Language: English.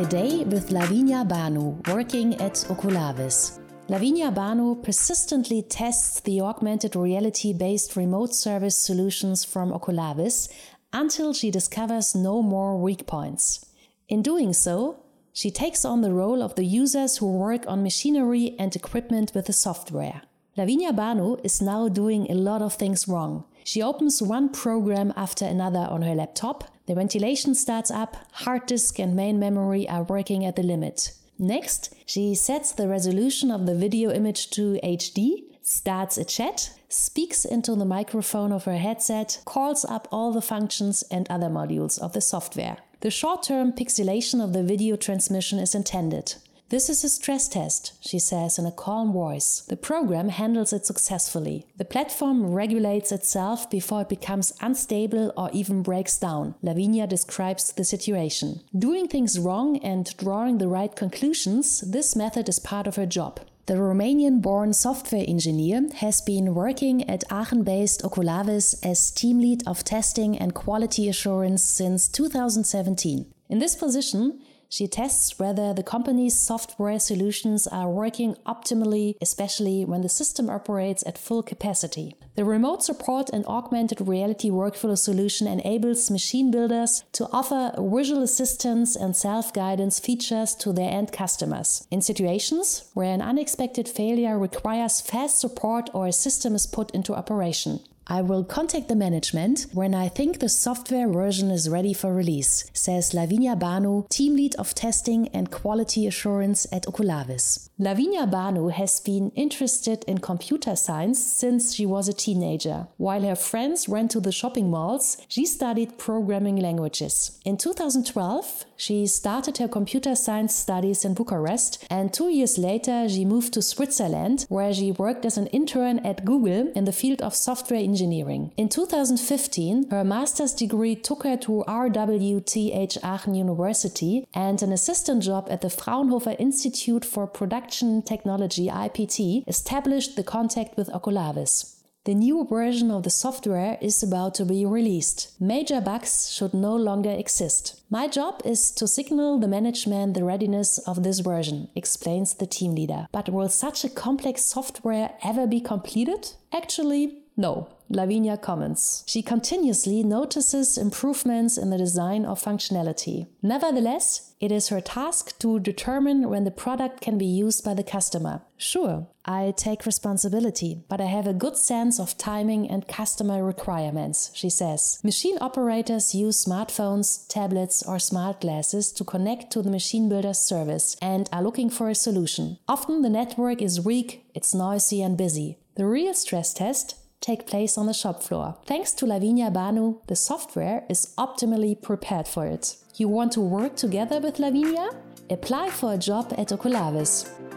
A day with Lavinia Banu working at Oculavis. Lavinia Banu persistently tests the augmented reality based remote service solutions from Oculavis until she discovers no more weak points. In doing so, she takes on the role of the users who work on machinery and equipment with the software. Lavinia Banu is now doing a lot of things wrong. She opens one program after another on her laptop, the ventilation starts up, hard disk and main memory are working at the limit. Next, she sets the resolution of the video image to HD, starts a chat, speaks into the microphone of her headset, calls up all the functions and other modules of the software. The short term pixelation of the video transmission is intended. This is a stress test, she says in a calm voice. The program handles it successfully. The platform regulates itself before it becomes unstable or even breaks down. Lavinia describes the situation. Doing things wrong and drawing the right conclusions, this method is part of her job. The Romanian born software engineer has been working at Aachen based Oculavis as team lead of testing and quality assurance since 2017. In this position, she tests whether the company's software solutions are working optimally, especially when the system operates at full capacity. The remote support and augmented reality workflow solution enables machine builders to offer visual assistance and self guidance features to their end customers. In situations where an unexpected failure requires fast support or a system is put into operation. I will contact the management when I think the software version is ready for release, says Lavinia Banu, team lead of testing and quality assurance at Oculavis. Lavinia Banu has been interested in computer science since she was a teenager. While her friends went to the shopping malls, she studied programming languages. In 2012, she started her computer science studies in Bucharest, and two years later, she moved to Switzerland, where she worked as an intern at Google in the field of software engineering engineering. In 2015, her master's degree took her to RWTH Aachen University, and an assistant job at the Fraunhofer Institute for Production Technology IPT established the contact with Oculavis. The new version of the software is about to be released. Major bugs should no longer exist. My job is to signal the management the readiness of this version, explains the team leader. But will such a complex software ever be completed? Actually, no. Lavinia comments. She continuously notices improvements in the design of functionality. Nevertheless, it is her task to determine when the product can be used by the customer. Sure, I take responsibility, but I have a good sense of timing and customer requirements, she says. Machine operators use smartphones, tablets, or smart glasses to connect to the machine builder's service and are looking for a solution. Often the network is weak, it's noisy and busy. The real stress test take place on the shop floor. Thanks to Lavinia Banu, the software is optimally prepared for it. You want to work together with Lavinia? Apply for a job at Oculavis.